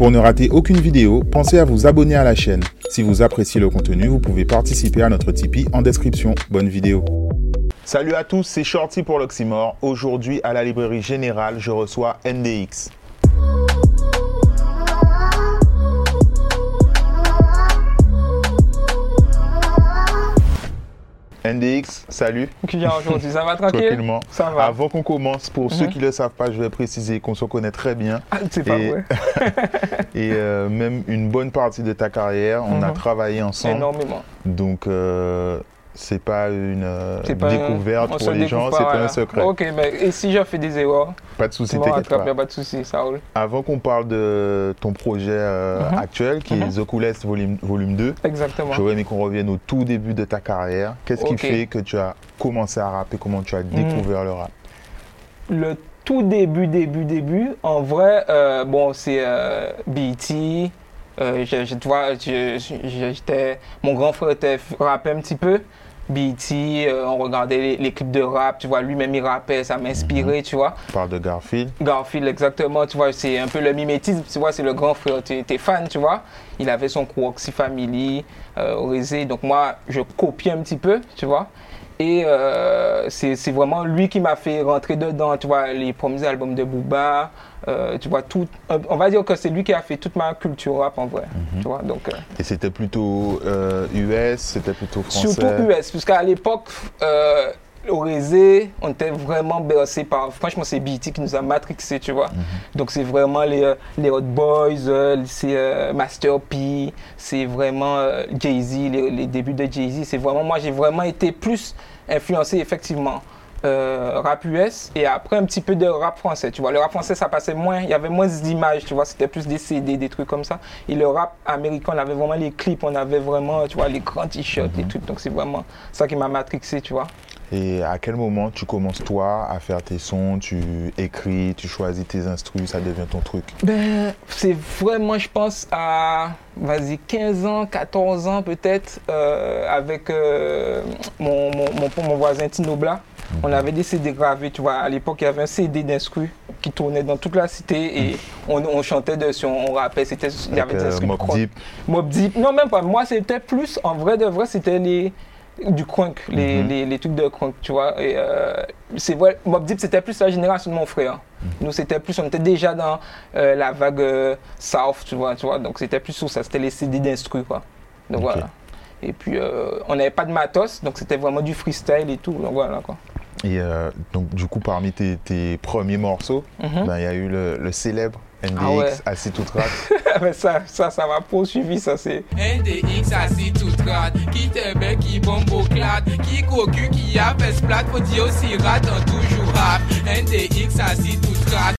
Pour ne rater aucune vidéo, pensez à vous abonner à la chaîne. Si vous appréciez le contenu, vous pouvez participer à notre Tipeee en description. Bonne vidéo. Salut à tous, c'est Shorty pour l'Oxymore. Aujourd'hui, à la librairie générale, je reçois NDX. NDX, salut. Client aujourd'hui, ça va tranquille? Tranquillement. Ça va. Avant qu'on commence, pour ceux Mhm. qui ne le savent pas, je vais préciser qu'on se connaît très bien. Ah, c'est pas Et- vrai. Et euh, même une bonne partie de ta carrière, on a Mhm. travaillé ensemble. Énormément. Donc, euh, c'est pas une pas un- découverte on pour les gens, c'est pas un secret. Ok, mais et si je fais des erreurs, Pas de souci, t'inquiète pas. pas de souci, ça roule. Avant qu'on parle de ton projet euh, Mhm. actuel, qui Mhm. est The Coolest volume, volume 2, Exactement. j'aurais aimé qu'on revienne au tout début de ta carrière. Qu'est-ce qui fait que tu as commencé à rapper? Comment tu as Mhm. découvert le rap? Le tout début, début, début, en vrai, euh, bon, c'est euh, BET. Euh, je, je- tu vois, j'étais, mon grand frère était rappait un petit peu. BET, euh, on regardait les, les clips de rap, tu vois, lui-même il rappait, ça m'inspirait, tu vois. On parle de Garfield. Garfield, exactement, tu vois, c'est un peu le mimétisme, tu vois, c'est le grand frère, tu es fan, tu vois. Il avait son crew Oxy Family, euh, donc moi, je copiais un petit peu, tu vois. Et euh, c'est vraiment lui qui m'a fait rentrer dedans, tu vois, les premiers albums de Booba, euh, tu vois, tout. On va dire que c'est lui qui a fait toute ma culture rap en vrai, tu vois, donc. euh, Et c'était plutôt euh, US, c'était plutôt français? Surtout US, puisqu'à l'époque, euh, au Rézé, on était vraiment bercé par. Franchement, c'est BT qui nous a matrixé, tu vois. Mhm. Donc, c'est vraiment les, euh, les Hot Boys, euh, c'est euh, Master P, c'est vraiment euh, Jay-Z, les, les débuts de Jay-Z. C'est vraiment. Moi, j'ai vraiment été plus influencé, effectivement. euh, rap US et après un petit peu de rap français tu vois le rap français ça passait moins il y avait moins d'images tu vois c'était plus des CD des trucs comme ça et le rap américain on avait vraiment les clips on avait vraiment tu vois les grands t-shirts et tout donc c'est vraiment ça qui m'a matrixé tu vois Et à quel moment tu commences toi à faire tes sons, tu écris, tu choisis tes instrus, ça devient ton truc? Ben, c'est vraiment, je pense, à vas-y, 15 ans, 14 ans peut-être, euh, avec euh, mon, mon, mon, mon voisin Tino Bla. On avait des CD gravés, tu vois. À l'époque, il y avait un CD d'instru qui tournait dans toute la cité et on, on chantait dessus, on, on rappait. C'était, il y avait des euh. Deep. Mobb Deep. Non, même pas. Moi, c'était plus, en vrai de vrai, c'était les du crunk, les, Mhm. les, les trucs de crunk, tu vois. Et euh, c'est vrai, Mobb Deep, c'était plus la génération de mon frère. Nous, c'était plus, on était déjà dans euh, la vague euh, South, tu vois, tu vois. Donc, c'était plus sur ça, c'était les CD d'instru, quoi. Donc, voilà. Et puis, on n'avait pas de matos, donc c'était vraiment du freestyle et tout. Donc, voilà, quoi. Et euh, donc, du coup, parmi tes, tes premiers morceaux, Mhm. ben, il y a eu le, le célèbre NDX, Ah ouais. Assis tout rap. Mais ça, ça, ça m'a poursuivi, ça, c'est. NDX assis tout rate, qui te bec, qui bombe au clat, qui cocu, qui a fait splat, faut dire aussi rate, en toujours rap. NDX assis tout rate.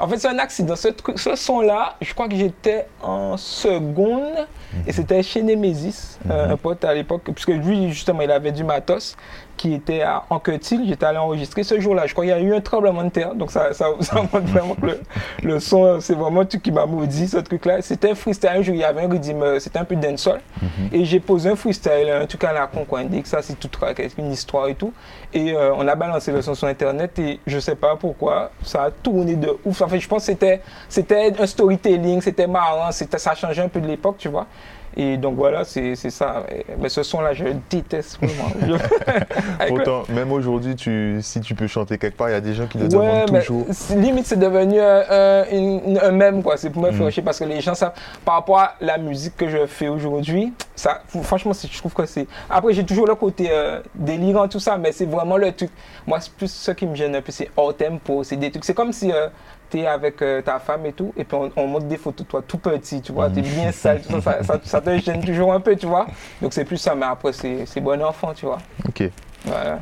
En fait, c'est un accident. Ce, truc- ce son-là, je crois que j'étais en seconde et c'était chez Nemesis, euh, un pote à l'époque, puisque lui, justement, il avait du matos qui était à Anquetil. J'étais allé enregistrer ce jour-là. Je crois qu'il y a eu un tremblement de terre. Donc, ça, ça, ça montre vraiment que le, le son, c'est vraiment un truc qui m'a maudit, ce truc-là. C'était un freestyle. Un jour, il y avait un rythme, euh, c'était un peu dancehall. Et j'ai posé un freestyle, un truc à la con, quoi. Indique ça, c'est tout une histoire et tout. Et euh, on a balancé le son sur Internet et je sais pas pourquoi, ça a tourné de ouf. En fait, je pense que c'était, un storytelling, c'était marrant, ça changeait un peu de l'époque, tu vois. Et donc voilà, c'est, c'est ça. Mais ce son-là, je le déteste vraiment. Je- Avec le- Pourtant, même aujourd'hui, tu, si tu peux chanter quelque part, il y a des gens qui le Ouais, demandent mais toujours. limite c'est devenu un, un- une- un mème quoi. C'est pour me Mm. faire chier parce que les gens savent par rapport à la musique que je fais aujourd'hui, ça, franchement, je trouve que c'est. Après, j'ai toujours le côté euh, délirant tout ça, mais c'est vraiment le truc. Moi, c'est plus ce qui me gêne un peu, c'est hors tempo, c'est des trucs. C'est comme si euh, t'es avec euh, ta femme et tout, et puis on, on montre des photos de toi tout petit, tu vois, t'es bien sale, ça, ça, ça, ça te gêne toujours un peu, tu vois. Donc c'est plus ça, mais après c'est bon enfant, tu vois. Ok. Voilà.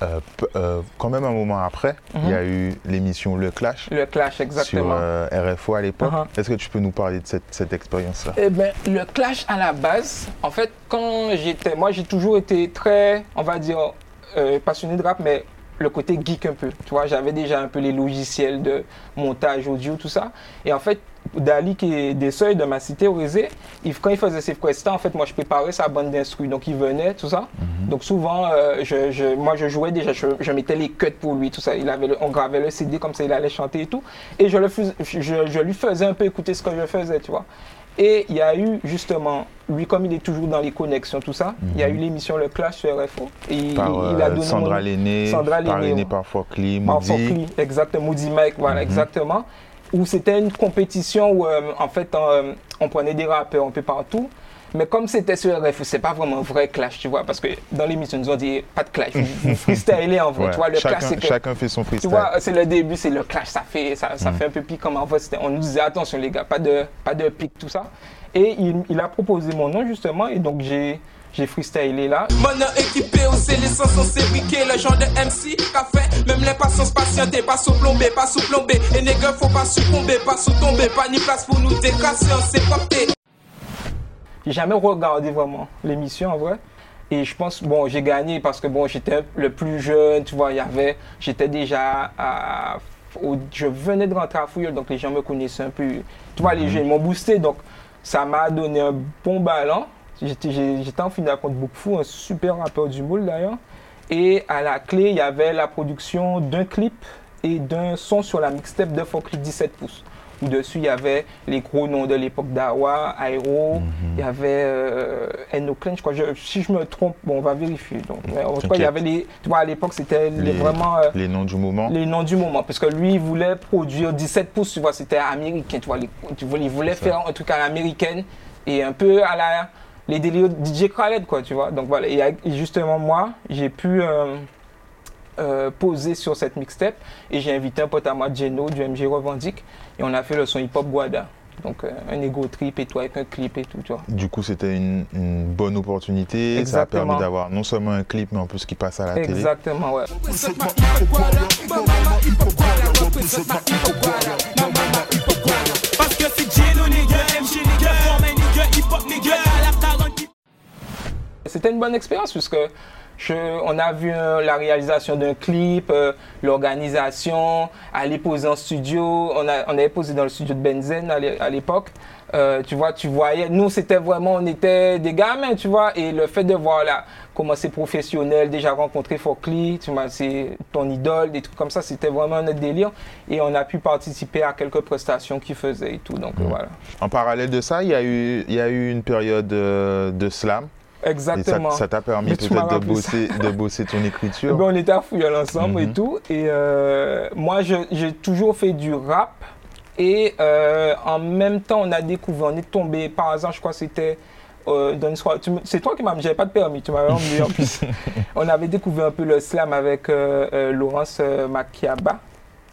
Euh, euh, quand même, un moment après, il y a eu l'émission Le Clash Le clash, sur exactement. euh, RFO à l'époque. Uh-huh. Est-ce que tu peux nous parler de cette, cette expérience-là? Eh ben, le clash à la base, en fait, quand j'étais, moi j'ai toujours été très, on va dire, passionné de rap, mais le côté geek un peu. Tu vois, j'avais déjà un peu les logiciels de montage audio, tout ça. Et en fait, Dali, qui est des seuils de ma cité, au il, quand il faisait ses prestats, en fait, moi, je préparais sa bande d'instru. Donc, il venait, tout ça. Mhm. Donc, souvent, euh, je, je- moi, je jouais déjà, je, je mettais les cuts pour lui, tout ça. Il avait le- on gravait le CD comme ça, il allait chanter et tout. Et je, le fais- je, je lui faisais un peu écouter ce que je faisais, tu vois. Et il y a eu, justement, lui, comme il est toujours dans les connexions, tout ça, il y a eu l'émission Le Clash sur RFO. Et il- Mhm. Par il, il a euh, donné Sandra Lenné, Sandra ouais. par par Moody. Exactement, Moody Mike, voilà, exactement. Où c'était une compétition où, euh, en fait, euh, on prenait des rappeurs un peu partout. Mais comme c'était sur RF, c'est pas vraiment un vrai clash, tu vois, parce que dans l'émission, ils nous ont dit pas de clash, vous freestylez en vrai, Ouais, tu vois, le chacun, clash, c'est que- chacun fait son tu freestyle. vois, c'est le début, c'est le clash, ça fait, ça, Mm. ça fait un peu pique comme en vrai, c'était- on nous disait attention les gars, pas de, pas de pique, tout ça. Et il, il a proposé mon nom justement, et donc j'ai, j'ai freestylé là. Mon équipé c'est l'essence censé briquer le genre de MC qu'a fait même les patients patienter pas sous plombé pas sous plombé et les gars faut pas succomber pas sous tomber pas ni place pour nous décasser on s'est porté jamais regardé vraiment l'émission en vrai. Et je pense, bon, j'ai gagné parce que bon, j'étais le plus jeune, tu vois, il y avait, j'étais déjà à, au- je venais de rentrer à Fouilleul, donc les gens me connaissaient un peu. Tu vois, les gens ils m'ont boosté, donc ça m'a donné un bon ballon. J'étais en finale contre Bookfou, un super rappeur du moule d'ailleurs. Et à la clé, il y avait la production d'un clip et d'un son sur la mixtape de Focus 17 pouces. Où dessus, il y avait les gros noms de l'époque d'Awa, Aero, il y avait euh, je crois. Je- si je me trompe, bon, on va vérifier. Donc, mais en tout cas, il y avait les. Tu vois, à l'époque, c'était les- Les- vraiment. euh, Les noms du moment. les noms du moment. Parce que lui, il voulait produire 17 pouces, tu vois, c'était américain, tu vois. les- tu vois, il voulait faire un truc à l'américaine et un peu à la. Les délires de DJ Khaled, quoi, tu vois. Donc voilà. Et justement, moi, j'ai pu euh, euh, poser sur cette mixtape et j'ai invité un pote à moi, Geno, du MG Revendique, et on a fait le son hip-hop Guada. Donc euh, un ego trip et tout, avec un clip et tout, tu vois. Du coup, c'était une, une bonne opportunité. Ça a Exactement. permis d'avoir non seulement un clip, mais en plus qui passe à la télé. Exactement, ouais. C'était une bonne expérience puisque je- on a vu euh, la réalisation d'un clip, euh, l'organisation, aller poser en studio. On, a- on avait posé dans le studio de Benzen à l'é- à l'époque. Euh, tu vois, tu voyais, nous c'était vraiment, on était des gamins, tu vois, et le fait de voir là, comment c'est professionnel, déjà rencontré Fokli, tu vois, c'est ton idole, des trucs comme ça, c'était vraiment notre délire. Et on a pu participer à quelques prestations qu'il faisait et tout, donc voilà. En parallèle de ça, il y a eu, il y a eu une période de slam. Et ça- Exactement. ça t'a permis peut-être de bosser, de bosser ton Eh écriture. ben, on était à Fouillol ensemble et Mhm. tout. Et euh, moi, j'ai toujours fait du rap. Et euh, en même temps, on a découvert, on est tombé par hasard, je crois que c'était euh, dans une soirée. C'est toi qui m'as j'avais pas de permis, tu m'avais emmené en plus. on avait découvert un peu le slam avec Laurence Makiaba.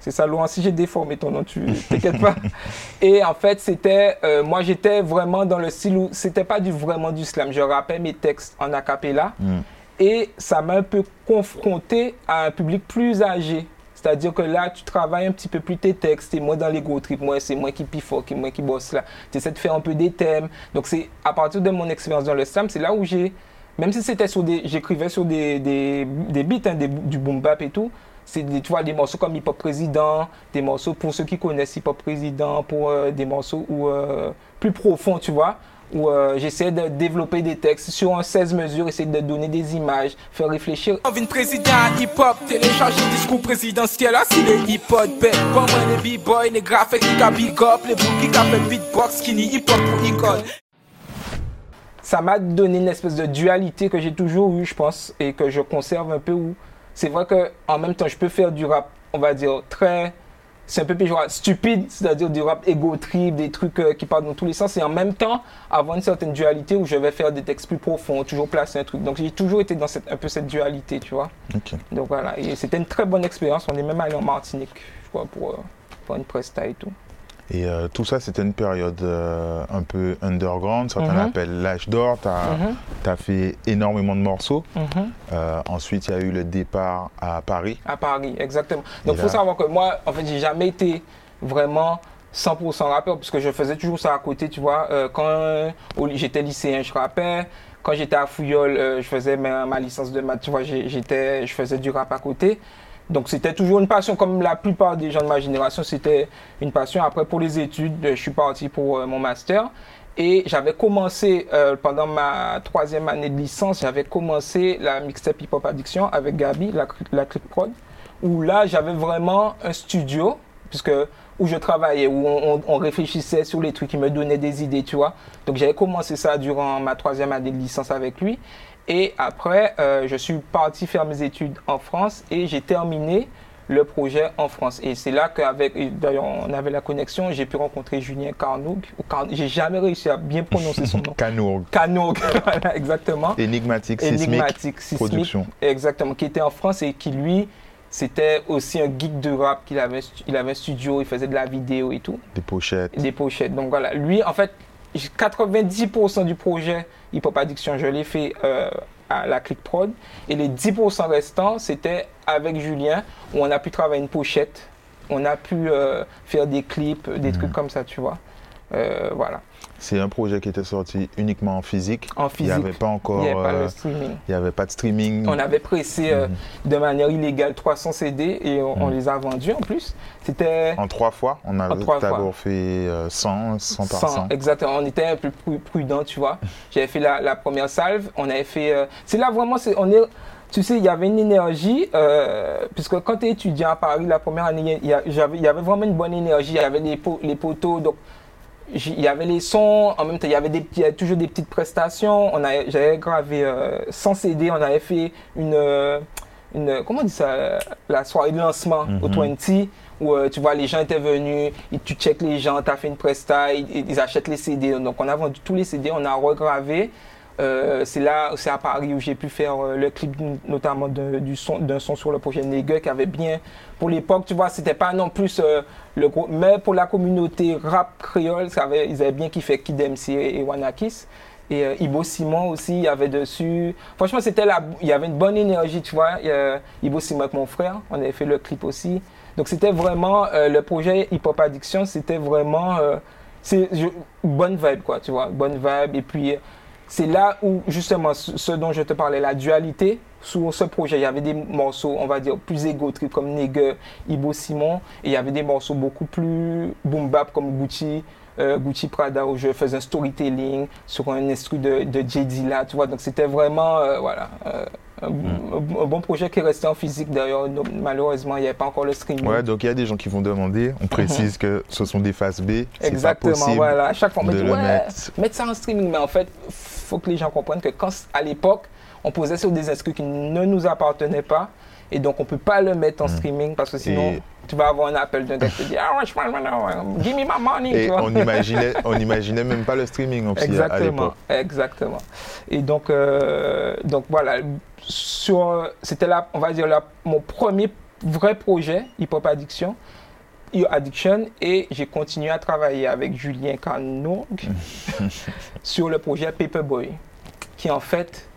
C'est ça, Laurence, si j'ai déformé ton nom, tu t'inquiètes pas. Et en fait, c'était, euh, moi j'étais vraiment dans le style où c'était pas du, vraiment du slam. Je rappais mes textes en acapella. Mm. Et ça m'a un peu confronté à un public plus âgé. C'est-à-dire que là, tu travailles un petit peu plus tes textes, et moi dans les gros trips, moi c'est moi qui pifoque, et moi qui bosse là. Tu essaies de faire un peu des thèmes. Donc c'est à partir de mon expérience dans le slam, c'est là où j'ai, même si c'était sur des, j'écrivais sur des, des, des beats, hein, des- du boom bap et tout, c'est des, tu vois, des morceaux comme Hip Hop Président, des morceaux pour ceux qui connaissent Hip Hop Président, pour euh, des morceaux où, euh, plus profonds, tu vois, où euh, j'essaie de développer des textes sur un 16 mesures, essayer de donner des images, faire réfléchir. Président hip-hop, télécharge le discours présidentiel, assis les hip-hop, bête. Comme les b-boys, les graphiques qui a big up, les boucs qui a fait beatbox, qui ni hip-hop pour icône. ça m'a donné une espèce de dualité que j'ai toujours eu, je pense, et que je conserve un peu où c'est vrai que en même temps, je peux faire du rap, on va dire, très. C'est un peu péjoratif, stupide, c'est-à-dire du rap égo trip, des trucs euh, qui partent dans tous les sens, et en même temps avoir une certaine dualité où je vais faire des textes plus profonds, toujours placer un truc. Donc j'ai toujours été dans cette, un peu cette dualité, tu vois. Donc voilà, et c'était une très bonne expérience. On est même allé en Martinique, je crois, pour, euh, pour une presta et tout. Et euh, tout ça, c'était une période euh, un peu underground, certains Mhm. l'appellent l'âge d'or. Tu as, Mhm, fait énormément de morceaux. mhm. Euh, ensuite, il y a eu le départ à Paris. À Paris, exactement. Donc, il faut là- savoir que moi, en fait, j'ai jamais été vraiment 100% rappeur, puisque je faisais toujours ça à côté, tu vois. Quand j'étais lycéen, je rappais. Quand j'étais à Fouillol, je faisais ma, ma licence de maths, tu vois, j'étais, je faisais du rap à côté. Donc c'était toujours une passion, comme la plupart des gens de ma génération, c'était une passion. Après, pour les études, je suis parti pour euh, mon master. Et j'avais commencé, euh, pendant ma troisième année de licence, j'avais commencé la mixtape Hip Hop Addiction avec Gabi, la, la Click Prod, où là, j'avais vraiment un studio, puisque où je travaillais, où on, on, réfléchissait sur les trucs, qui me donnaient des idées, tu vois. Donc j'avais commencé ça durant ma troisième année de licence avec lui. Et après, euh, je suis parti faire mes études en France et j'ai terminé le projet en France. Et c'est là qu'avec, d'ailleurs, on avait la connexion, j'ai pu rencontrer Julien Carnoug. J'ai jamais réussi à bien prononcer son nom. Carnoug. Carnoug, voilà, exactement. Énigmatique, Énigmatique, sismique, production. Exactement, qui était en France et qui, lui, c'était aussi un geek de rap, qu'il avait, il avait un studio, il faisait de la vidéo et tout. Des pochettes. Des pochettes. Donc voilà, lui, en fait, 90% du projet Hip Hop Addiction, je l'ai fait euh, à la Click Prod. Et les 10% restants, c'était avec Julien, où on a pu travailler une pochette, on a pu euh, faire des clips, des trucs mhm. comme ça, tu vois. Euh, voilà. C'est un projet qui était sorti uniquement en physique. En physique. Il n'y avait pas encore. Il n'y avait n'y avait pas de streaming. On avait pressé mhm. de manière illégale 300 CD et on, mhm. les a vendus en plus. C'était. En trois fois On a d'abord fait 100, 100 par 100. Exactement. On était un peu plus prudent, tu vois. J'avais fait la, première salve. On avait fait. c'est là vraiment. on est tu sais, il y avait une énergie, euh, puisque quand tu es étudiant à Paris, la première année, il y, avait, vraiment une bonne énergie. Il y avait les, les poteaux, donc il y avait les sons, en même temps, il y avait, des, il y avait toujours des petites prestations. J'avais gravé euh, sans CD, on avait fait une, euh, une, comment on dit ça, la soirée de lancement au 20, mhm. où tu vois, les gens étaient venus, et tu checkes les gens, tu as fait une presta, ils, ils, achètent les CD. Donc on a vendu tous les CD, on a regravé. Euh, c'est là, c'est à Paris où j'ai pu faire euh, le clip notamment d'un son, son sur le projet Nègre qui avait bien, pour l'époque, tu vois, c'était pas non plus euh, le gros, mais pour la communauté rap créole, ça avait, ils avaient bien kiffé Kid MC et, Wanakis. Et Ibo Simon aussi, il y avait dessus. Franchement, c'était là, il y avait une bonne énergie, tu vois. Ibo Simon avec mon frère, on avait fait le clip aussi. Donc c'était vraiment le projet Hip Hop Addiction, c'était vraiment c'est bonne vibe quoi, tu vois, bonne vibe et puis c'est là où justement ce dont je te parlais, la dualité sur ce projet. Il y avait des morceaux, on va dire, plus égotriques comme Nigger, Ibo Simon, et il y avait des morceaux beaucoup plus boom bap comme Gucci, euh, Gucci Prada où je faisais un storytelling sur un instru de, de J. Dilla, tu vois. Donc c'était vraiment, euh, voilà, euh, un, bon projet qui est resté en physique d'ailleurs. Malheureusement, il n'y avait pas encore le streaming. Ouais, donc il y a des gens qui vont demander. On précise que ce sont des phases B. Exactement, voilà. À chaque fois, on me dit, ouais, mettre ça en streaming. Mais en fait, faut que les gens comprennent que quand, à l'époque, on posait sur des instrus qui ne nous appartenaient pas. Et donc, on ne peut pas le mettre en mm. streaming parce que sinon, tu vas avoir un appel d'un gars qui te dit Ah ouais, je give me my money. Et on imaginait, on imaginait même pas le streaming aussi exactement, à. Exactement. Et donc, euh, donc voilà, c'était là, on va dire, là, mon premier vrai projet, Hip Hop Addiction. Addiction et j'ai continué à travailler avec Julien Cano sur le projet Paperboy, qui en fait,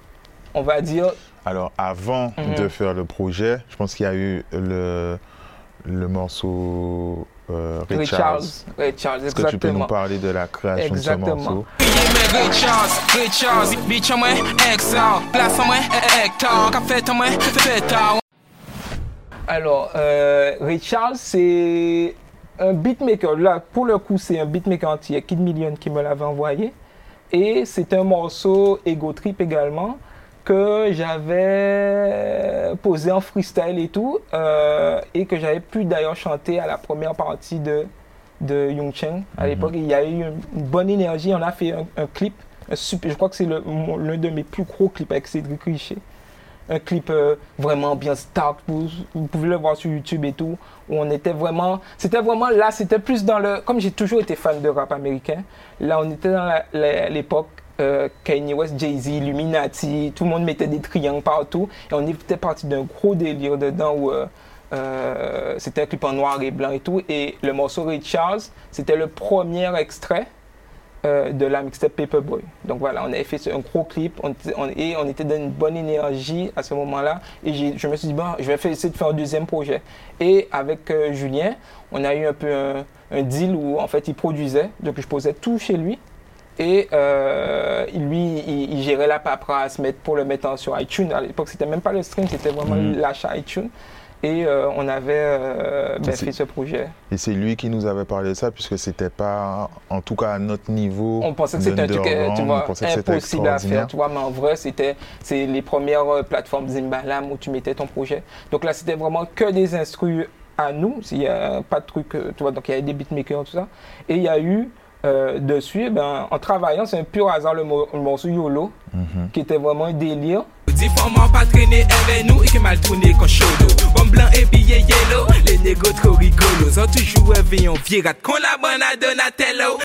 on va dire. Alors, avant mhm. de faire le projet, je pense qu'il y a eu le, le morceau euh, Ray, Charles. Ray Charles, Est-ce que tu peux nous parler de la création de ce morceau? Alors, euh, Ray Charles, c'est un beatmaker. Là, pour le coup, c'est un beatmaker entier, Kid Million qui me l'avait envoyé. Et c'est un morceau Ego Trip également que j'avais posé en freestyle et tout, euh, et que j'avais pu d'ailleurs chanter à la première partie de, de Young Cheng. À mhm. l'époque, il y a eu une, bonne énergie. On a fait un, clip, super, je crois que c'est l'un de mes plus gros clips avec Cédric Richer. Un clip euh, vraiment bien stark, vous, pouvez le voir sur YouTube et tout, où on était vraiment, c'était vraiment là, c'était plus dans le, comme j'ai toujours été fan de rap américain, là on était dans l'époque euh, Kanye West, Jay-Z, Illuminati, tout le monde mettait des triangles partout. Et on était parti d'un gros délire dedans où euh, c'était un clip en noir et blanc et tout. Et le morceau Ray Charles, c'était le premier extrait de la mixtape Paperboy. Donc voilà, on avait fait un gros clip et on était dans une bonne énergie à ce moment-là. Et je me suis dit, bon, je vais essayer de faire un deuxième projet. Et avec Julien, on a eu un peu un, un, deal où en fait il produisait, donc je posais tout chez lui. Et euh, lui, il, gérait la paperasse pour le mettre sur iTunes. À l'époque, c'était même pas le stream, c'était vraiment mm. l'achat iTunes. Et euh, on avait euh, ben, fait ce projet. Et c'est lui qui nous avait parlé de ça, puisque c'était pas, en tout cas à notre niveau. On pensait que c'était un truc euh, tu vois, impossible à faire, tu vois, mais en vrai, c'était c'est les premières euh, plateformes Zimbalam où tu mettais ton projet. Donc là, c'était vraiment que des instrus à nous, il n'y a pas de truc, tu vois, donc il y avait des beatmakers, tout ça. Et il y a eu euh, dessus, eh ben, en travaillant, c'est un pur hasard le, mo- le morceau YOLO, Mhm. qui était vraiment un délire. Dis forment pas traîner avec nous et qui mal tourné quand chaud Bon blanc et billet yellow, les négos trop rigolos. Ont toujours un on virate qu'on la bonne à Donatello.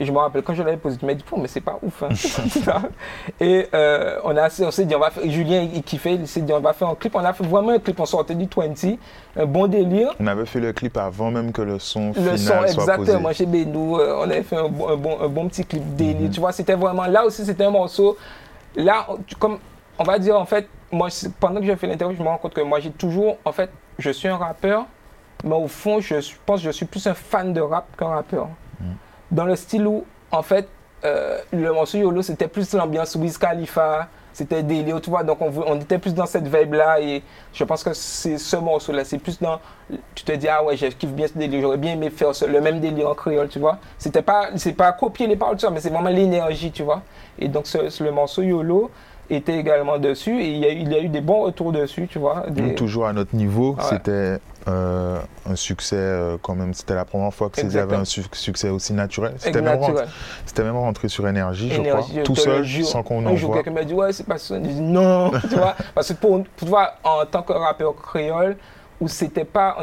Et je me rappelle quand je l'avais posé, tu m'as dit, Pô, mais c'est pas ouf. Hein. et euh, on, a, on s'est dit, on va faire, Julien, il kiffait, il s'est dit, on va faire un clip. On a fait vraiment un clip, on sortait du 20, un bon délire. On avait fait le clip avant même que le son Le final son, soit exactement, posé. chez Benou, euh, on avait fait un bon, un bon, un bon petit clip délire. Mhm. Tu vois, c'était vraiment, là aussi, c'était un morceau. Là, comme, on va dire, en fait, moi, pendant que j'ai fait l'interview, je me rends compte que moi, j'ai toujours, en fait, je suis un rappeur, mais au fond, je pense que je suis plus un fan de rap qu'un rappeur. Mhm. Dans le style où, en fait, euh, le morceau YOLO, c'était plus l'ambiance Wiz Khalifa, c'était délire, tu vois, donc on, était plus dans cette vibe-là, et je pense que c'est ce morceau-là, c'est plus dans, tu te dis, ah ouais, je kiffe bien ce délire, j'aurais bien aimé faire ce- le même délire en créole, tu vois. C'était pas, c'est pas copier les paroles, tout ça, mais c'est vraiment l'énergie, tu vois. Et donc, ce- ce- le morceau YOLO était également dessus, et il y a, eu- il y a eu des bons retours dessus, tu vois. des- Donc, toujours à notre niveau, Ouais. c'était euh, un succès euh, quand même. C'était la première fois que c'était avait un su- succès aussi naturel. C'était même, même rentré sur énergie, je crois, tout seul, sans qu'on en voit. quelqu'un m'a dit, ouais, c'est pas ça. Dis, non, tu vois. Parce que pour, pour toi, en tant que rappeur créole, où c'était pas,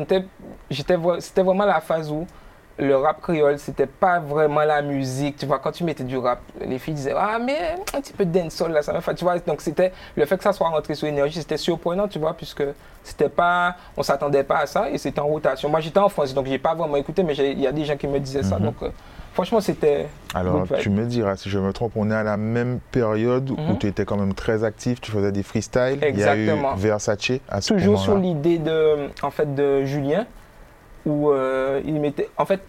j'étais, c'était vraiment la phase où le rap créole, c'était pas vraiment la musique. Tu vois, quand tu mettais du rap, les filles disaient, ah, mais un petit peu de dancehall là, ça me fait, tu vois. Donc, c'était, le fait que ça soit rentré sur énergie, c'était surprenant, tu vois, puisque c'était pas, on s'attendait pas à ça et c'était en rotation. Moi, j'étais en France, donc j'ai pas vraiment écouté, mais il y a des gens qui me disaient ça. Mhm. Donc, euh, franchement, c'était. Alors, tu me diras si je me trompe, on est à la même période où Mhm. tu étais quand même très actif, tu faisais des freestyles. Exactement. Il y a eu Versace à ce toujours sur l'idée de, en fait, de Julien, où euh, il mettait, en fait,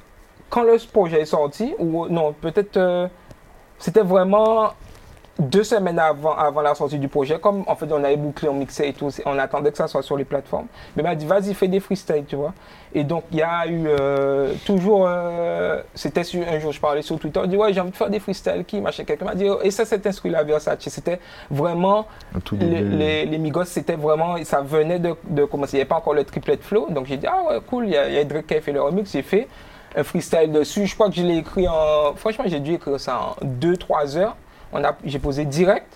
quand le projet est sorti, ou non, peut-être, euh, c'était vraiment deux semaines avant, avant la sortie du projet, comme en fait on avait bouclé, on mixait et tout, on attendait que ça soit sur les plateformes. Mais il m'a dit, vas-y, fais des freestyles, tu vois. Et donc, il y a eu euh, toujours, euh, c'était un jour, je parlais sur Twitter, je dis, ouais, j'ai envie de faire des freestyles, qui, machin, quelqu'un m'a dit, oh, et ça, c'est inscrit la Versace. C'était vraiment les, les, les Migos, c'était vraiment, ça venait de, de commencer. Il n'y avait pas encore le triplet flow. Donc j'ai dit, ah ouais, cool, il y a, y a Drake qui a fait le remix. J'ai fait un freestyle dessus. Je crois que je l'ai écrit en. Franchement, j'ai dû écrire ça en 2-3 heures. On a, j'ai posé direct.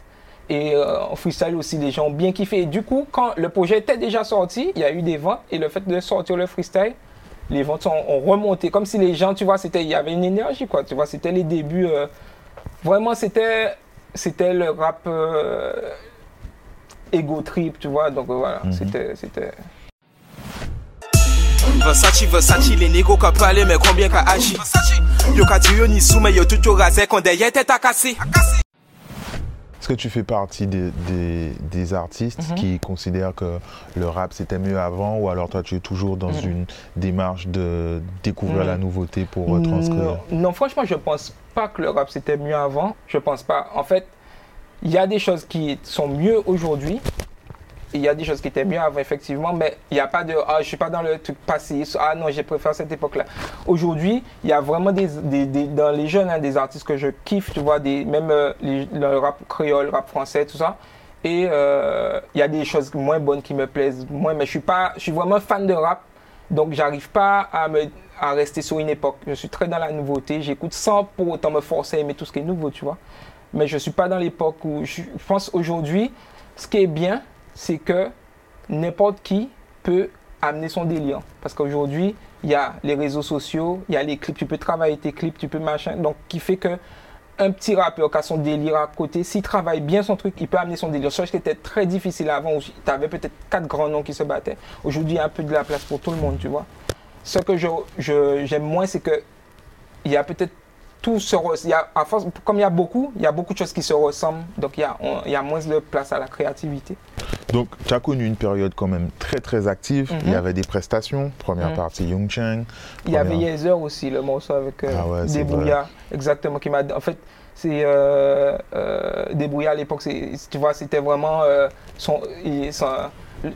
Et euh, en freestyle aussi, les gens ont bien kiffé. Et du coup, quand le projet était déjà sorti, il y a eu des ventes. Et le fait de sortir le freestyle, les ventes ont, ont remonté. Comme si les gens, tu vois, c'était, il y avait une énergie, quoi. Tu vois, c'était les débuts. euh, vraiment, c'était, c'était le rap. euh, ego trip, tu vois. Donc euh, voilà, Mhm. c'était, c'était. Versace, Versace, les négos qu'a parlé, mais combien qu'a agi? Yo qu'a dit yo ni sous, mais yo tout yo rasé, quand derrière tête à casser. Est-ce que tu fais partie des, des- des artistes Mhm. qui considèrent que le rap c'était mieux avant ou alors toi tu es toujours dans Mhm. une démarche de découvrir Mhm. la nouveauté pour retranscrire Non, non, franchement, je pense pas que le rap c'était mieux avant. Je pense pas. En fait, il y a des choses qui sont mieux aujourd'hui. Il y a des choses qui étaient mieux avant, effectivement, mais il n'y a pas de Ah, je suis pas dans le truc passé. Ah non, j'ai préféré cette époque-là. Aujourd'hui, il y a vraiment des, dans les jeunes, hein, des artistes que je kiffe, tu vois, des, même euh, le rap créole, rap français, tout ça. Et euh, il y a des choses moins bonnes qui me plaisent moins, mais je suis pas, je suis vraiment fan de rap. Donc, j'arrive pas à, me, à rester sur une époque. Je suis très dans la nouveauté. J'écoute sans pour autant me forcer à aimer tout ce qui est nouveau, tu vois. Mais je suis pas dans l'époque où je pense aujourd'hui, ce qui est bien, c'est que n'importe qui peut amener son délire. Parce qu'aujourd'hui, il y a les réseaux sociaux, il y a les clips, tu peux travailler tes clips, tu peux machin. Donc, qui fait que un petit rappeur qui a son délire à côté, s'il travaille bien son truc, il peut amener son délire. Chose qui était très difficile avant, où tu avais peut-être quatre grands noms qui se battaient. Aujourd'hui, il y a un peu de la place pour tout le monde, tu vois. Ce que je, je- j'aime moins, c'est que il y a peut-être tout se y a, à force, comme il y a beaucoup, il y a beaucoup de choses qui se ressemblent, donc il y a, on- il y a moins de place à la créativité. Donc tu as connu une période quand même très très active. Il y Mhm. avait des prestations. Première Mhm. partie Young Chang. Il y avait Yezer aussi, le morceau avec euh, Ah ouais, Débrouillard, exactement, qui m'a... En fait, c'est... Euh, euh, Débrouillard à l'époque, tu vois, c'était vraiment... euh, son, son-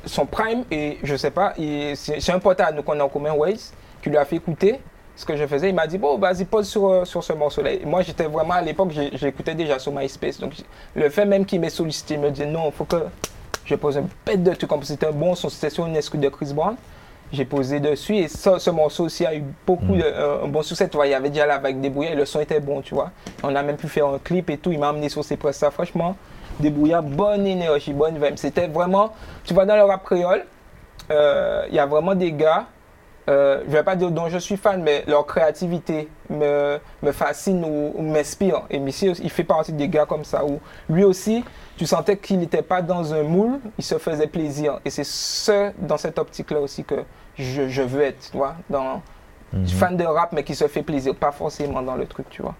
son prime, et je sais pas, c'est un pote à nous qu'on a en commun, Waze, qui lui a fait écouter ce que je faisais. Il m'a dit, bon, vas-y, pose sur, euh, sur ce morceau-là. Moi, j'étais vraiment, à l'époque, j'écoutais déjà sur MySpace. Donc, le fait même qu'il m'ait sollicité, il me dit, non, il faut que je pose un bête de trucs. Comme c'était un bon son, c'était sur une excuse de Chris Brown. J'ai posé dessus et ça, ce morceau aussi a eu beaucoup de, euh, un bon succès. Tu vois, il y avait déjà la vague débrouillard et le son était bon, tu vois. On a même pu faire un clip et tout. Il m'a amené sur ses prestats. Franchement, débrouillard, bonne énergie, bonne vibe. C'était vraiment, tu vois, dans le rap créole, euh, il y a vraiment des gars, euh, je vais pas dire dont je suis fan, mais leur créativité me, me fascine ou, ou m'inspire. Et Missy, il fait partie des gars comme ça, où lui aussi, tu sentais qu'il n'était pas dans un moule, il se faisait plaisir. Et c'est ce, dans cette optique-là aussi que je, je veux être, tu vois, dans, fan de rap, mais qui se fait plaisir, pas forcément dans le truc, tu vois.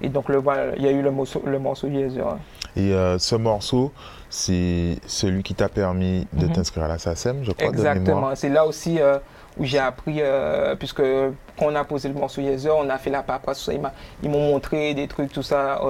Et donc, le, voilà, il y a eu le morceau, le morceau hein. Et euh, ce morceau, c'est celui qui t'a permis de t'inscrire à la SACEM, je crois. Mhm. Exactement. C'est là aussi euh, où j'ai appris, euh, puisque quand on a posé le morceau Yeezer, on a fait la paperasse, tout ça. Ils m'ont montré des trucs, tout ça.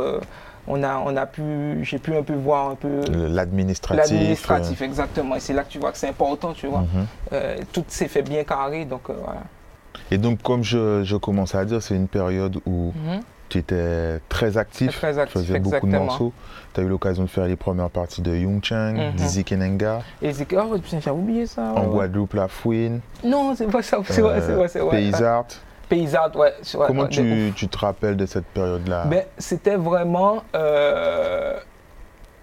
Euh, on a, on a pu, j'ai pu un peu voir un peu L'administratif. l'administratif, exactement. Et c'est là que tu vois que c'est important, tu vois. Mhm. Euh, tout s'est fait bien carré, donc euh, voilà. euh. Et donc, comme je, je commençais à dire, c'est une période où Mhm. tu étais très actif, Très actif, tu faisais beaucoup de morceaux. Tu as eu l'occasion de faire les premières parties de Young Chang, Mhm. Dizzy Kenenga, Et oh, putain, j'ai oublié ça. en ouais. Guadeloupe, La Fouine, Non, c'est pas ça, c'est vrai, c'est vrai, c'est vrai. Paysart. Paysart, ouais. vrai, Comment ouais, tu, tu te rappelles de cette période-là? Ben, c'était vraiment euh,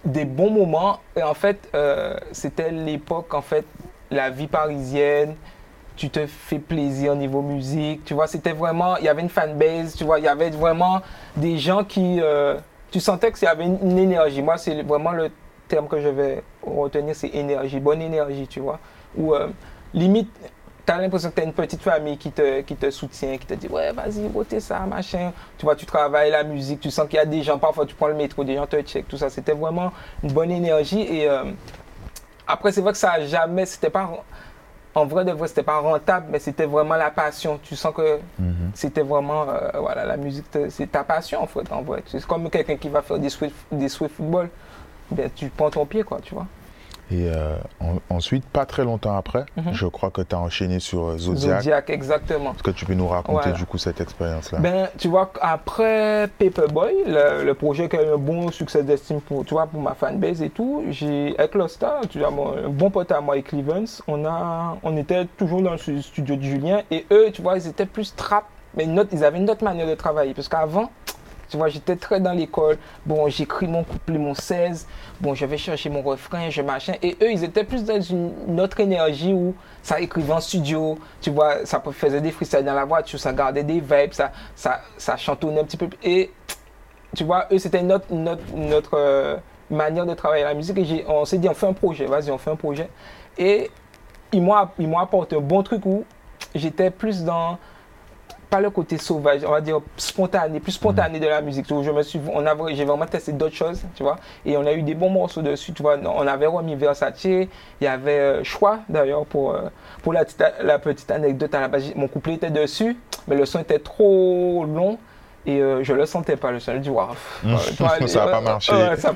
des bons moments. Et en fait, euh, c'était l'époque, en fait, la vie parisienne. Tu te fais plaisir au niveau musique. Tu vois, c'était vraiment. Il y avait une fanbase. Tu vois, il y avait vraiment des gens qui. euh, tu sentais qu'il y avait une, une énergie. Moi, c'est vraiment le terme que je vais retenir c'est énergie. Bonne énergie, tu vois. Ou limite. Tu as l'impression que tu as une petite famille qui te, qui te soutient, qui te dit Ouais, vas-y, votez ça, machin. Tu vois, tu travailles la musique, tu sens qu'il y a des gens, parfois tu prends le métro, des gens te check, tout ça. C'était vraiment une bonne énergie. Et euh, après, c'est vrai que ça a jamais, c'était pas, en vrai de vrai, c'était pas rentable, mais c'était vraiment la passion. Tu sens que Mhm. c'était vraiment, euh, voilà, la musique, c'est ta passion en fait, en vrai. C'est comme quelqu'un qui va faire des souhaits, des football. Ben, tu prends ton pied, quoi, tu vois. Et euh, en- ensuite, pas très longtemps après, Mhm. je crois que tu as enchaîné sur euh, Zodiac. Zodiac, exactement. Est-ce que tu peux nous raconter Voilà. du coup cette expérience-là? Ben, tu vois, après Paperboy, le, le projet qui a eu un bon succès d'estime pour, tu vois, pour ma fanbase et tout, j'ai, avec Losta, tu vois, mon, un bon pote à moi, Mike Evans, on, a, on était toujours dans le stu- studio de Julien et eux, tu vois, ils étaient plus trap, mais une autre- ils avaient une autre manière de travailler. Parce qu'avant, tu vois, j'étais très dans l'école. Bon, j'écris mon couplet, mon 16. Bon, je vais chercher mon refrain, je machin. Et eux, ils étaient plus dans une, autre énergie où ça écrivait en studio. Tu vois, ça faisait des freestyles dans la voiture, ça gardait des vibes, ça, ça, ça chantonnait un petit peu. Et tu vois, eux, c'était autre, une autre, euh, manière de travailler la musique. Et on s'est dit, on fait un projet, vas-y, on fait un projet. Et ils m'ont apporté un bon truc où j'étais plus dans pas le côté sauvage, on va dire spontané, plus spontané de la musique. je me suis, on a, j'ai vraiment testé d'autres choses, tu vois. Et on a eu des bons morceaux dessus, tu vois. On avait remis Versace, il y avait euh, Choix d'ailleurs pour, euh, pour la, la petite anecdote à la base. Mon couplet était dessus, mais le son était trop long. Et euh, je le sentais pas, le son. Je dis, waouh. Mm. Ça a ouais, pas marché. ouais, ça,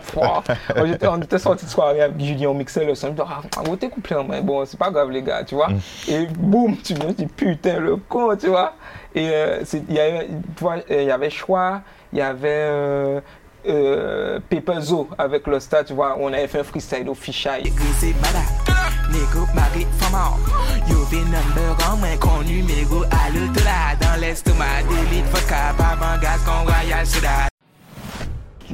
était, on était sortis de soirée avec Julien, on mixait le son. Je dis, ah, on tes couplets, mais bon, c'est pas grave, les gars, tu vois. Mm. Et boum, tu tu dis, putain, le con, tu vois. Et euh, il y, avait, tu vois, euh, il y avait Choix, il y avait euh, euh, Paper avec le stade, tu vois. On avait fait un freestyle au fichaille. Négo mari fama Yo be number un moins connu mégo à l'autola Dans l'estomac d'élite, faut capable en gaz qu'on royal soda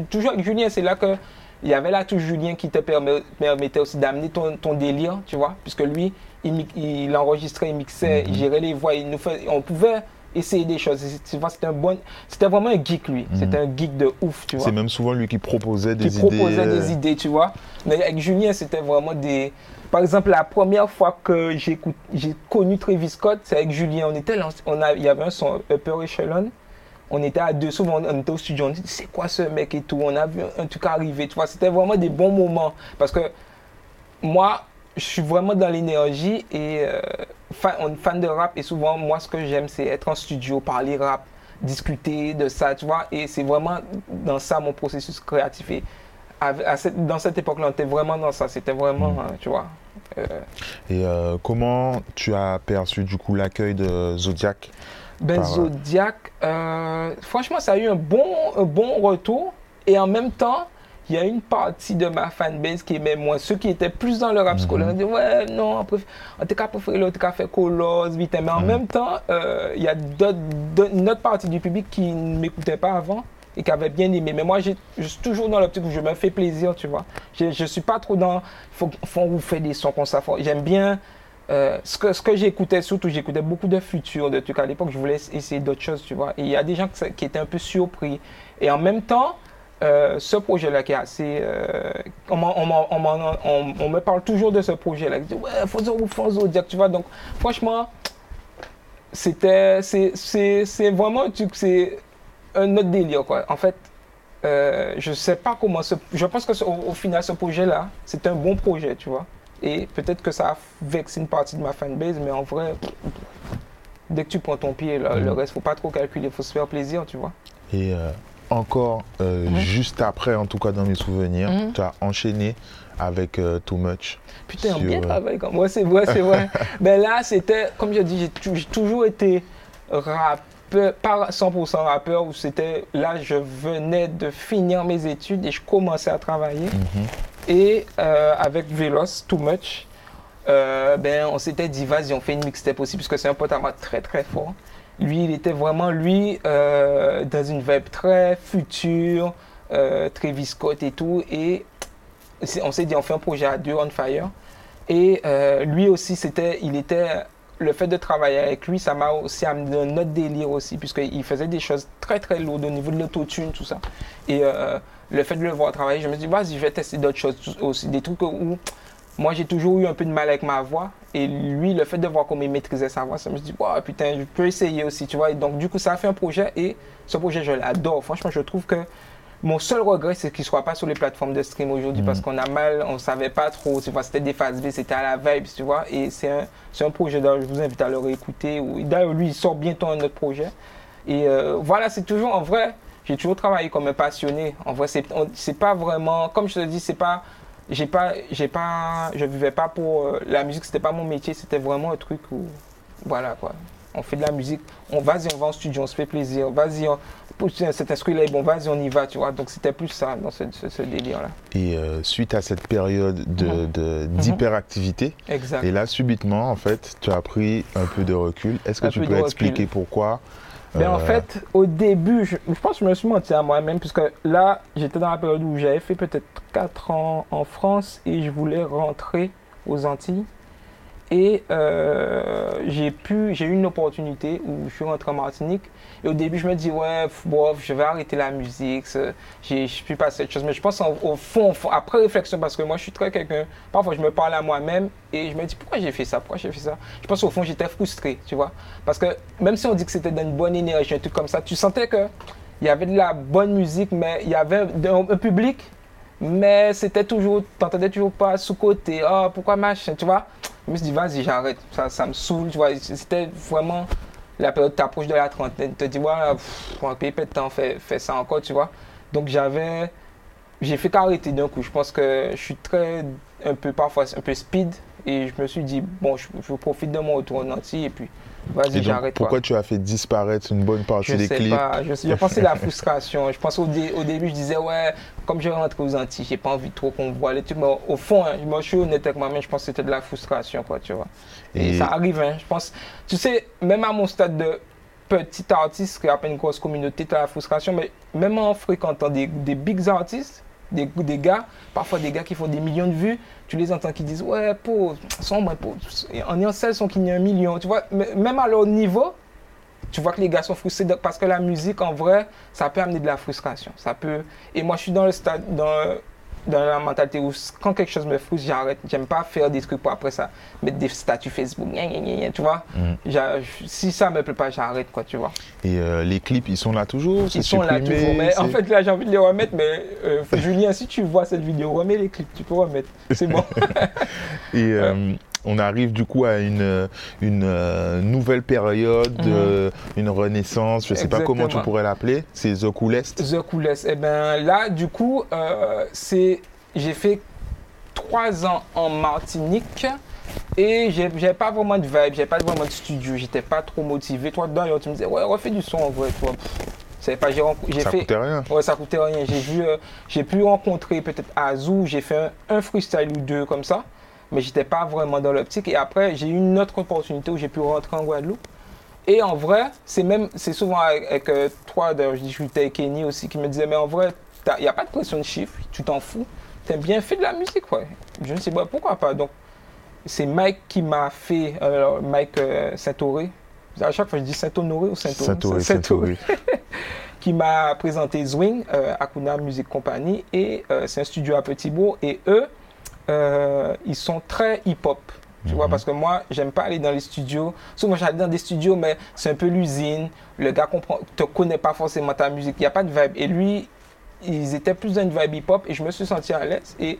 toujours avec Julien, c'est là que il y avait là tout Julien qui te permet- permettait aussi d'amener ton, ton délire, tu vois, puisque lui, il, il enregistrait, il mixait, il gérait les voix, il nous fait, on pouvait essayer des choses. C'était un bon, c'était vraiment un geek lui, c'était un geek de ouf, tu vois C'est même souvent lui qui proposait des qui idées. proposait euh, des idées, tu vois. Mais avec Julien, c'était vraiment des. Par exemple, la première fois que j'ai connu Travis Scott, c'est avec Julien. On était là, on a, il y avait un son Upper Echelon. On était à deux, souvent on était au studio, on dit c'est quoi ce mec et tout. On a vu un truc arriver, tu vois. C'était vraiment des bons moments. Parce que moi, je suis vraiment dans l'énergie et euh, fan, de rap et souvent, moi, ce que j'aime, c'est être en studio, parler rap, discuter de ça, tu vois. Et c'est vraiment dans ça mon processus créatif. Et à cette, dans cette époque-là, on était vraiment dans ça. C'était vraiment, mm. tu vois. Euh, et euh, comment tu as perçu du coup l'accueil de Zodiac ben, euh, Zodiac, franchement, ça a eu un bon, un bon retour. Et en même temps, il y a une partie de ma fanbase qui aimait moins. Ceux qui étaient plus dans le rap scolaire, mm ouais, non, on tout cas préféré l'autre cas fait Colosse, vite. Mais en mhm. même temps, il y a une autre partie du public qui ne m'écoutait pas avant et qui avait bien aimé. Mais moi, je suis toujours dans l'optique où je me fais plaisir, tu vois. Je ne suis pas trop dans. Faut, faut vous faire des sons comme ça. J'aime bien. Euh, ce que, ce que j'écoutais, surtout, j'écoutais beaucoup de futurs, de trucs à l'époque. Je voulais essayer d'autres choses, tu vois. Et il y a des gens qui, étaient un peu surpris. Et en même temps, euh, ce projet-là qui est assez. Euh, on, on, me parle toujours de ce projet-là. Ouais, faut ou faut Zodiac, tu vois. Donc, franchement, c'était. C'est vraiment. C'est un autre délire, quoi. En fait, euh, je sais pas comment ce, je pense que au, final ce projet là c'est un bon projet tu vois et peut-être que ça a vexé une partie de ma fanbase mais en vrai dès que tu prends ton pied le mm. reste faut pas trop calculer faut se faire plaisir tu vois et euh, encore euh, juste après en tout cas dans mes souvenirs mm-hmm. tu as enchaîné avec Too Much putain bien travaillé comme moi c'est vrai c'est vrai mais là c'était comme je dis j'ai toujours été rap pas 100% rappeur, où c'était là, je venais de finir mes études et je commençais à travailler. Mhm. Et euh, avec Velos, Too Much, euh, ben, on s'était dit, vas-y, on fait une mixtape aussi, puisque c'est un pote à moi très très fort. Lui, il était vraiment, lui, euh, dans une vibe très future, très viscote et tout. Et on s'est dit, on fait un projet à deux, On Fire. Et lui aussi, c'était, il était le fait de travailler avec lui, ça m'a aussi amené un autre délire aussi, puisqu'il faisait des choses très très lourdes au niveau de l'autotune, tout ça. Et euh, le fait de le voir travailler, je me dis, vas-y, je vais tester d'autres choses aussi, des trucs où moi j'ai toujours eu un peu de mal avec ma voix. Et lui, le fait de voir comment il maîtrisait sa voix, ça me dit, wow, putain, je peux essayer aussi, tu vois. Et donc, du coup, ça a fait un projet et ce projet, je l'adore. Franchement, je trouve que mon seul regret, c'est qu'il ne soit pas sur les plateformes de stream aujourd'hui parce mm. qu'on a mal, on ne savait pas trop. Tu vois, c'était des phases B, c'était à la vibe, tu vois. Et c'est un, un, projet, je vous invite à le réécouter. D'ailleurs, lui, il sort bientôt un autre projet. Et euh, voilà, c'est toujours, en vrai, j'ai toujours travaillé comme un passionné. En vrai, c'est pas vraiment, comme je te dis, c'est pas, j'ai pas, j'ai pas, je vivais pas pour euh, la musique, c'était pas mon métier, c'était vraiment un truc où, voilà quoi on fait de la musique, on vas-y, on va en studio, on se fait plaisir, vas-y, cet instrument là bon, vas-y, on y va, tu vois. Donc c'était plus ça dans ce, délire-là. Et euh, suite à cette période mhm. Mhm. d'hyperactivité, et là, subitement, en fait, tu as pris un peu de recul. Est-ce que tu peux expliquer pourquoi ben, En euh, fait, au début, je, je, pense que je me suis menti à moi-même, puisque là, j'étais dans la période où j'avais fait peut-être 4 ans en France et je voulais rentrer aux Antilles. Et euh, j'ai pu, j'ai eu une opportunité où je suis rentré en Martinique. Et au début, je me dis, ouais, bof, je vais arrêter la musique. Je ne suis pas cette chose. Mais je pense au fond, après réflexion, parce que moi, je suis très quelqu'un. Parfois, je me parle à moi-même et je me dis, pourquoi j'ai fait ça? Pourquoi j'ai fait ça? Je pense au fond, j'étais frustré, tu vois? Parce que même si on dit que c'était d'une bonne énergie, un truc comme ça, tu sentais qu'il y avait de la bonne musique, mais il y avait un, public, mais c'était toujours, t'entendais toujours pas sous-côté. Oh, pourquoi machin, tu vois? Je me suis dit, vas-y, j'arrête. Ça, ça me saoule, tu vois. C'était vraiment la période, t'approches de la trentaine. Tu te dis, voilà, pour un peu de temps, fais, fais ça encore, tu vois. Donc j'avais. J'ai fait qu'arrêter d'un coup. Je pense que je suis très, un peu parfois, un peu speed. Et je me suis dit, bon, je, je profite de mon retour en entier. Et puis, Vas-y, j'arrête. Pourquoi tu as fait disparaître une bonne partie des clips pas. Je, je c'est la frustration. Je pense au, au, début, je disais, ouais, comme je rentre aux Antilles, j'ai pas envie trop qu'on voit les trucs. Mais au fond, hein, je suis honnête avec moi-même, je pense que c'était de la frustration, quoi, tu vois. Et, ça arrive, hein, je pense. Tu sais, même à mon stade de petit artiste qui a une grosse communauté, tu as la frustration, mais même en fréquentant des, des big artistes, des, des gars, parfois des gars qui font des millions de vues, tu les entends qui disent ouais pauvre, sont moins pauvres. En ayant celles sont qui n'y a un million. Tu vois, même à leur niveau, tu vois que les gars sont frustrés parce que la musique en vrai, ça peut amener de la frustration. Ça peut. Et moi je suis dans le stade, dans la mentalité où quand quelque chose me frustre, j'arrête. J'aime pas faire des trucs pour après ça, mettre des statuts Facebook, tu vois. Mm. Si ça me plaît pas, j'arrête, quoi, tu vois. Et euh, les clips, ils sont là toujours Ils sont là toujours. Mais en fait, là, j'ai envie de les remettre, mais euh, Julien, si tu vois cette vidéo, remets les clips, tu peux remettre. C'est bon. Et euh, on arrive du coup à une, une euh, nouvelle période, Mhm. euh, une renaissance, je sais pas comment tu pourrais l'appeler, c'est The Coolest. The Coolest. Eh ben là, du coup, euh, c'est j'ai fait trois ans en Martinique et j'avais pas vraiment de vibe, j'avais pas vraiment de studio, j'étais pas trop motivé. Toi, dedans, tu me disais, ouais, refais du son en vrai, toi. Pff, pas, j'ai Ça fait. coûtait rien. Ouais, ça coûtait rien. J'ai vu, euh, j'ai pu rencontrer peut-être Azou, j'ai fait un, un freestyle ou deux comme ça, mais j'étais pas vraiment dans l'optique. Et après, j'ai eu une autre opportunité où j'ai pu rentrer en Guadeloupe. Et en vrai, c'est même, c'est souvent avec, euh, toi, d'ailleurs, je discutais avec Kenny aussi, qui me disait, mais en vrai, il n'y a pas de pression de chiffres, tu t'en fous. T'aimes bien fait de la musique, ouais. Je suis dit, bah, pourquoi pas. Donc, c'est Mike qui m'a fait, euh, Mike euh, Saint-Auré. À chaque fois, je dis Saint-Honoré ou Saint-Auré Saint-Auré, Saint-Auré. qui m'a présenté Zwing, euh, Akuna Music Company, et euh, c'est un studio à Petit-Bourg, et eux, euh, ils sont très hip-hop. Tu vois, parce que moi, j'aime pas aller dans les studios. Souvent, j'allais dans des studios, mais c'est un peu l'usine. Le gars comprend, te connaît pas forcément ta musique. Il n'y a pas de vibe. Et lui, ils étaient plus dans une vibe hip-hop, et je me suis senti à l'aise. Et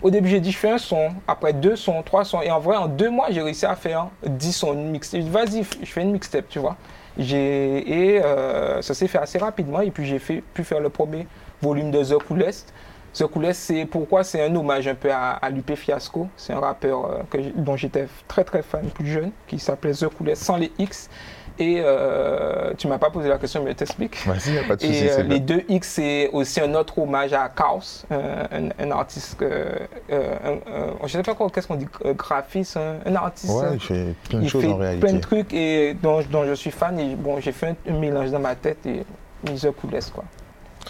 au début, j'ai dit, je fais un son. Après deux sons, trois sons. Et en vrai, en deux mois, j'ai réussi à faire 10 sons, une mixtape. Vas-y, je fais une mixtape, tu vois. Et euh, ça s'est fait assez rapidement. Et puis, j'ai fait, pu faire le premier volume de The Coolest. The Coolest, c'est pourquoi c'est un hommage un peu à, à Lupe Fiasco. C'est un rappeur euh, que dont j'étais très très fan plus jeune, qui s'appelait The Coolest sans les X. Et euh, tu m'as pas posé la question, mais je t'explique. Vas-y, pas de souci. Et euh, les deux X, c'est aussi un autre hommage à Chaos, un, un artiste, euh, un- un- je sais pas quoi, qu'est-ce qu'on dit, graphiste, un, artiste. Ouais, il fait plein de choses en réalité. plein de trucs et dont, dont je suis fan. Et bon, j'ai fait un, mélange dans ma tête et mis The Coolest, quoi.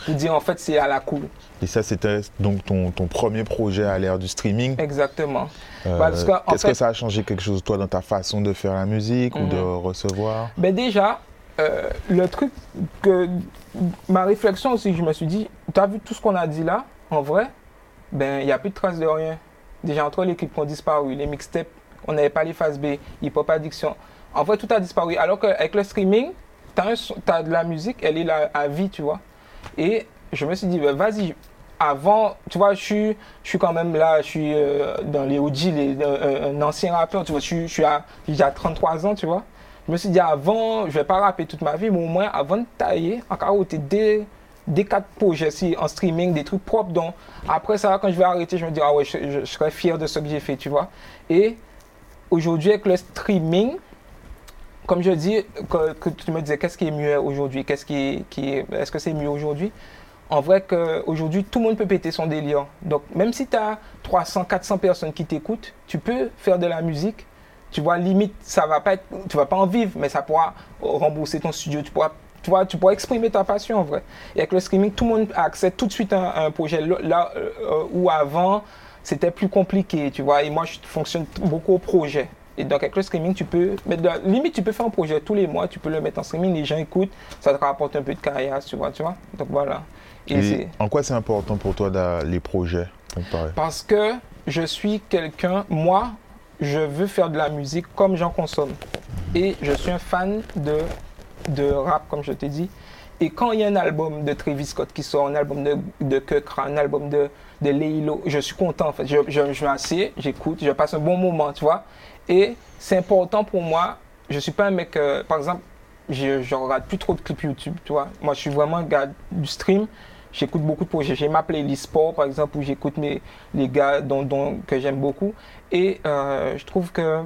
Pour dire, en fait, c'est à la cool. Et ça, c'était donc ton, ton premier projet à l'ère du streaming. Exactement. Euh, parce Qu'est-ce fait- que ça a changé quelque chose, toi, dans ta façon de faire la musique ou de Mhm. recevoir? Ben déjà, euh, le truc que ma réflexion aussi, je me suis dit, tu as vu tout ce qu'on a dit là, en vrai, ben il n'y a plus de traces de rien. Déjà entre les clips qui ont disparu, les mixtapes, on n'avait pas les phases B, hip hop addiction. En vrai, tout a disparu. Alors qu'avec le streaming, tu as, de la musique, elle est là à vie, tu vois. Et je me suis dit, ben, vas-y, avant, tu vois, je suis, je suis quand même là, je suis euh, dans les OG, les, euh, un ancien rappeur, tu vois, je suis, je suis à, j'ai 33 ans, tu vois. Je me suis dit, avant, je vais pas rapper toute ma vie, mais au moins, avant de tailler, en carotte, des, des quatre projets si, en streaming, des trucs propres. Donc, après ça, quand je vais arrêter, je me dis, ah ouais, je, je- je serais fier de ce que j'ai fait, tu vois. Et aujourd'hui, avec le streaming, comme je dis, que, tu me disais, qu'est-ce qui est mieux aujourd'hui? Qu'est-ce qui est, qui est- est-ce que c'est mieux aujourd'hui? En vrai, qu'aujourd'hui, tout le monde peut péter son délire. Donc, même si tu as 300, 400 personnes qui t'écoutent, tu peux faire de la musique. Tu vois, limite, ça va pas être, tu vas pas en vivre, mais ça pourra rembourser ton studio. Tu pourras, vois, tu pourras exprimer ta passion en vrai. Et avec le streaming, tout le monde a accès tout de suite à un, projet. Là euh, où avant, c'était plus compliqué, tu vois. Et moi, je fonctionne beaucoup au projet. Et donc, avec le streaming, tu peux la- limite, tu peux faire un projet tous les mois, tu peux le mettre en streaming, les gens écoutent, ça te rapporte un peu de carrière, tu vois, tu vois. Donc voilà. Et Et c'est en quoi c'est important pour toi les projets parce que je suis quelqu'un, moi, je veux faire de la musique comme j'en consomme. Et je suis un fan de, de rap, comme je t'ai dit. Et quand il y a un album de Travis Scott qui sort, un album de, de Kekra, un album de, de Leilo, je suis content en fait. Je, je, je m'assieds, j'écoute, je passe un bon moment, tu vois. Et c'est important pour moi. Je suis pas un mec, euh, par exemple, je, je regarde plus trop de clips YouTube, tu vois. Moi, je suis vraiment un gars du stream. J'écoute beaucoup de projets. J'ai ma playlist sport, par exemple, où j'écoute mes, les gars dont, dont- que j'aime beaucoup. Et euh, je trouve que,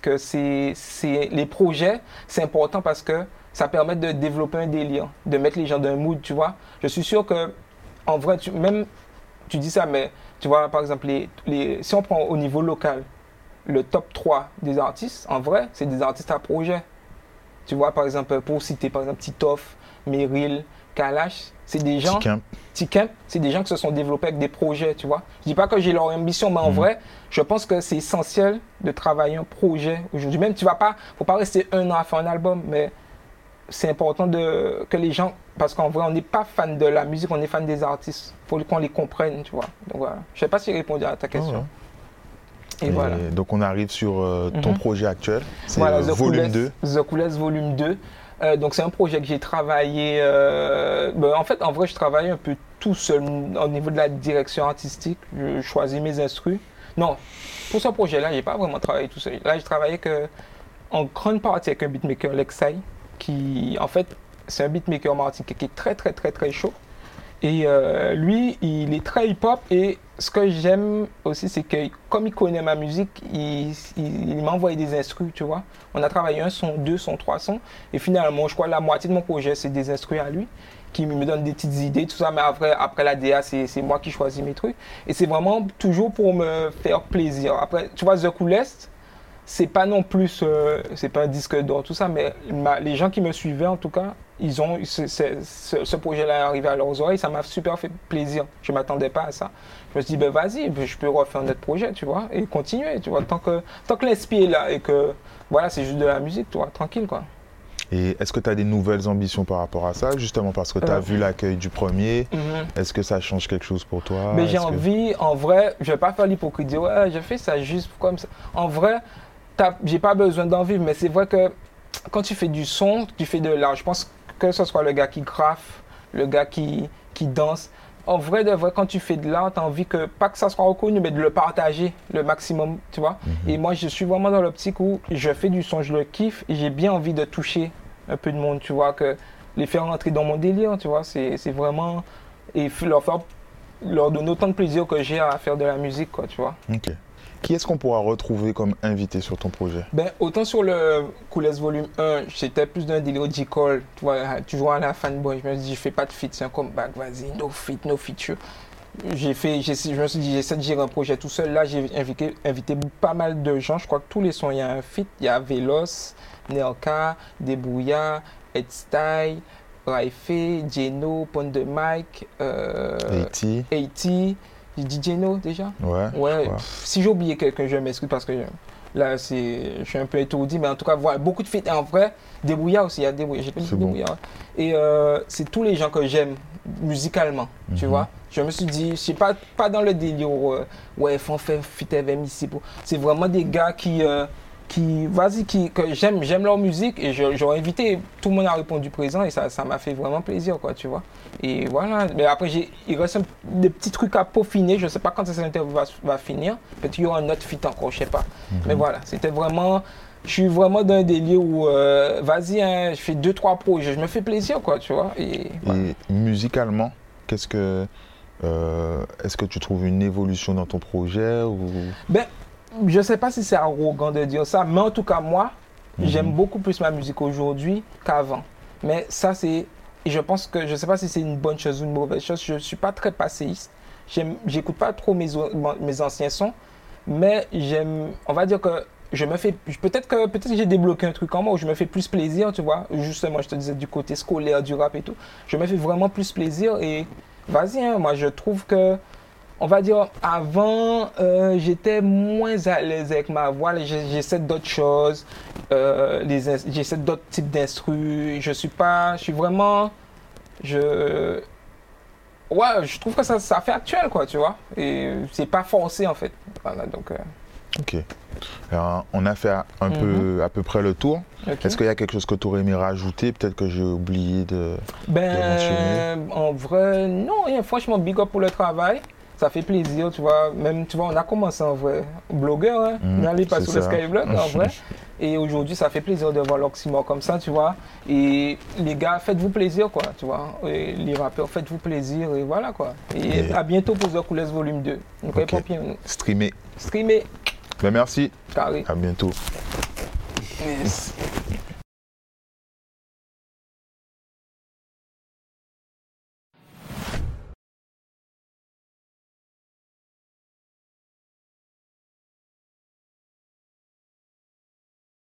que c'est, c'est, les projets, c'est important parce que ça permet de développer un délire, de mettre les gens dans un mood, tu vois. Je suis sûr que, en vrai, tu, même, tu dis ça, mais tu vois, par exemple, les, les, si on prend au niveau local, le top 3 des artistes, en vrai, c'est des artistes à projet. Tu vois, par exemple, pour citer, par exemple, Titoff, Meryl, Kalash, c'est des gens. C'est des gens qui se sont développés avec des projets, tu vois. Je dis pas que j'ai leur ambition, mais en Mhm. vrai, je pense que c'est essentiel de travailler un projet aujourd'hui. Même tu vas pas, faut pas rester un an à faire un album, mais c'est important de, que les gens, parce qu'en vrai, on n'est pas fan de la musique, on est fan des artistes. Faut qu'on les comprenne, tu vois. Donc voilà. Je sais pas si j'ai répondu à ta question. Ouais. Et, Et voilà. Donc on arrive sur euh, ton Mhm. projet actuel. C'est Voilà, euh, The volume Coolest- 2. The Coolest Volume 2. Euh, donc c'est un projet que j'ai travaillé. euh, ben, en fait, en vrai, je travaille un peu tout seul au niveau de la direction artistique. Je choisis mes instrus. Non, pour ce projet-là, j'ai pas vraiment travaillé tout seul. Là, j'ai travaillé que, en grande partie avec un beatmaker, Lexai, qui, en fait, c'est un beatmaker martiniquais qui est très, très, très, très chaud. Et euh, lui, il est très hip-hop. Et ce que j'aime aussi, c'est que comme il connaît ma musique, il, m'a envoyé des instrus, tu vois. On a travaillé un son, deux sons, trois sons. Et finalement, je crois que la moitié de mon projet, c'est des instrus à lui qui me donne des petites idées, tout ça. Mais après, après la DA, c'est moi qui choisis mes trucs. Et c'est vraiment toujours pour me faire plaisir. Après, tu vois, The Coolest, c'est pas non plus, euh, c'est pas un disque d'or, tout ça, mais ma- les gens qui me suivaient, en tout cas, ils ont, ce, ce- ce- ce projet-là est arrivé à leurs oreilles, ça m'a super fait plaisir. Je m'attendais pas à ça. Je me suis dit, ben vas-y, ben, je peux refaire un autre projet, tu vois, et continuer, tu vois, tant que, tant que l'esprit est là et que, voilà, c'est juste de la musique, tu vois, tranquille, quoi. Et est-ce que tu as des nouvelles ambitions par rapport à ça, justement parce que tu as Euh. vu l'accueil du premier Mhm. Est-ce que ça change quelque chose pour toi? Mais j'ai Est-ce que- envie, en vrai, je vais pas faire l'hypocrite, dire ouais, j'ai fait ça juste comme ça. En vrai, j'ai pas besoin d'en vivre, mais c'est vrai que quand tu fais du son, tu fais de l'art. Je pense que ce soit le gars qui graffe, le gars qui, qui danse. En vrai, de vrai, quand tu fais de l'art, tu as envie que, pas que ça soit reconnu, mais de le partager le maximum, tu vois. Et moi, je suis vraiment dans l'optique où je fais du son, je le kiffe, et j'ai bien envie de toucher un peu de monde, tu vois, que les faire rentrer dans mon délire, tu vois. C'est vraiment. Et leur faire leur donner autant de plaisir que j'ai à faire de la musique, quoi, tu vois. Ok. Qui est-ce qu'on pourra retrouver comme invité sur ton projet Ben, autant sur le Coolest Volume 1, j'étais plus d'un délire J-Call, tu vois, toujours à la fanboy. Je me suis dit, je fais pas de feat, c'est un comeback, vas-y, no feat, no feature. J'ai fait, je me suis dit, j'essaie de gérer un projet tout seul. Là, j'ai invité, invité pas mal de gens. Je crois que tous les sons, il y a un feat. Il y a Velos, Nelka, Debouya, Ed Style, Raifé, Geno, Pond de Mike, euh, Haiti 80. J'ai dit Geno déjà? Ouais. je Ouais, pff, si j'ai oublié quelqu'un, je m'excuse parce que euh, là, c'est, je suis un peu étourdi, mais en tout cas, voilà, beaucoup de feats. Et en vrai, Débrouillard aussi, il y a Débrouillard. J'ai pas dit C'est bon. Débrouillard. Et euh, c'est tous les gens que j'aime musicalement, tu Mhm. vois. Je me suis dit, je sais pas, pas dans le délire, euh, ouais, faut faire feat avec ici. C'est vraiment des gars qui, euh, qui vas-y, qui, que j'aime, j'aime leur musique et j'aurais invité, tout le monde a répondu présent et ça, ça m'a fait vraiment plaisir, quoi, tu vois. Et voilà, mais après, j'ai, il reste un- des petits trucs à peaufiner, je sais pas quand cette interview va, va finir, peut-être qu'il y aura un autre fit encore, je sais pas. Mais voilà, c'était vraiment, je suis vraiment dans un délire où, euh, vas-y, hein, je fais deux, trois projets, je me fais plaisir, quoi, tu vois. Et, voilà. Et musicalement, qu'est-ce que. euh, Est-ce que tu trouves une évolution dans ton projet ou... Ben, je sais pas si c'est arrogant de dire ça, mais en tout cas, moi, Mhm. j'aime beaucoup plus ma musique aujourd'hui qu'avant. Mais ça, c'est. Je pense que. Je sais pas si c'est une bonne chose ou une mauvaise chose. Je suis pas très passéiste. J'écoute pas trop mes, anciens sons. Mais j'aime. On va dire que. Je me fais. Peut-être que, peut que j'ai débloqué un truc en moi où je me fais plus plaisir, tu vois. Justement, je te disais du côté scolaire, du rap et tout. Je me fais vraiment plus plaisir et. Vas-y, hein, moi, je trouve que on va dire, avant, euh, j'étais moins à l'aise avec ma voix. J'essaie d'autres choses. Euh, J'essaie d'autres types d'instrus. Je suis pas. Je suis vraiment. Je. Ouais, je trouve que ça, ça fait actuel, quoi, tu vois. Et c'est pas forcé, en fait. Voilà, donc. euh, Ok. Alors, on a fait un peu, à peu près le tour. Est-ce qu'il y a quelque chose que tu aurais aimé rajouter? Peut-être que j'ai oublié de. Ben, en vrai, non, franchement, big up pour le travail. Ça fait plaisir, tu vois. Même, tu vois, on a commencé en vrai. Blogueur, hein. Mhm, N'allez pas c'est sur le. Skyblog, en vrai. Et aujourd'hui, ça fait plaisir de voir l'Oxymore comme ça, tu vois. Et les gars, faites-vous plaisir, quoi, tu vois. Et les rappeurs, faites-vous plaisir, et voilà, quoi. Et Et- à bientôt pour The Coolest Volume 2. Donc, Ok. okay. Streamer. Streamer, Ben, merci. carré. À bientôt. Yes.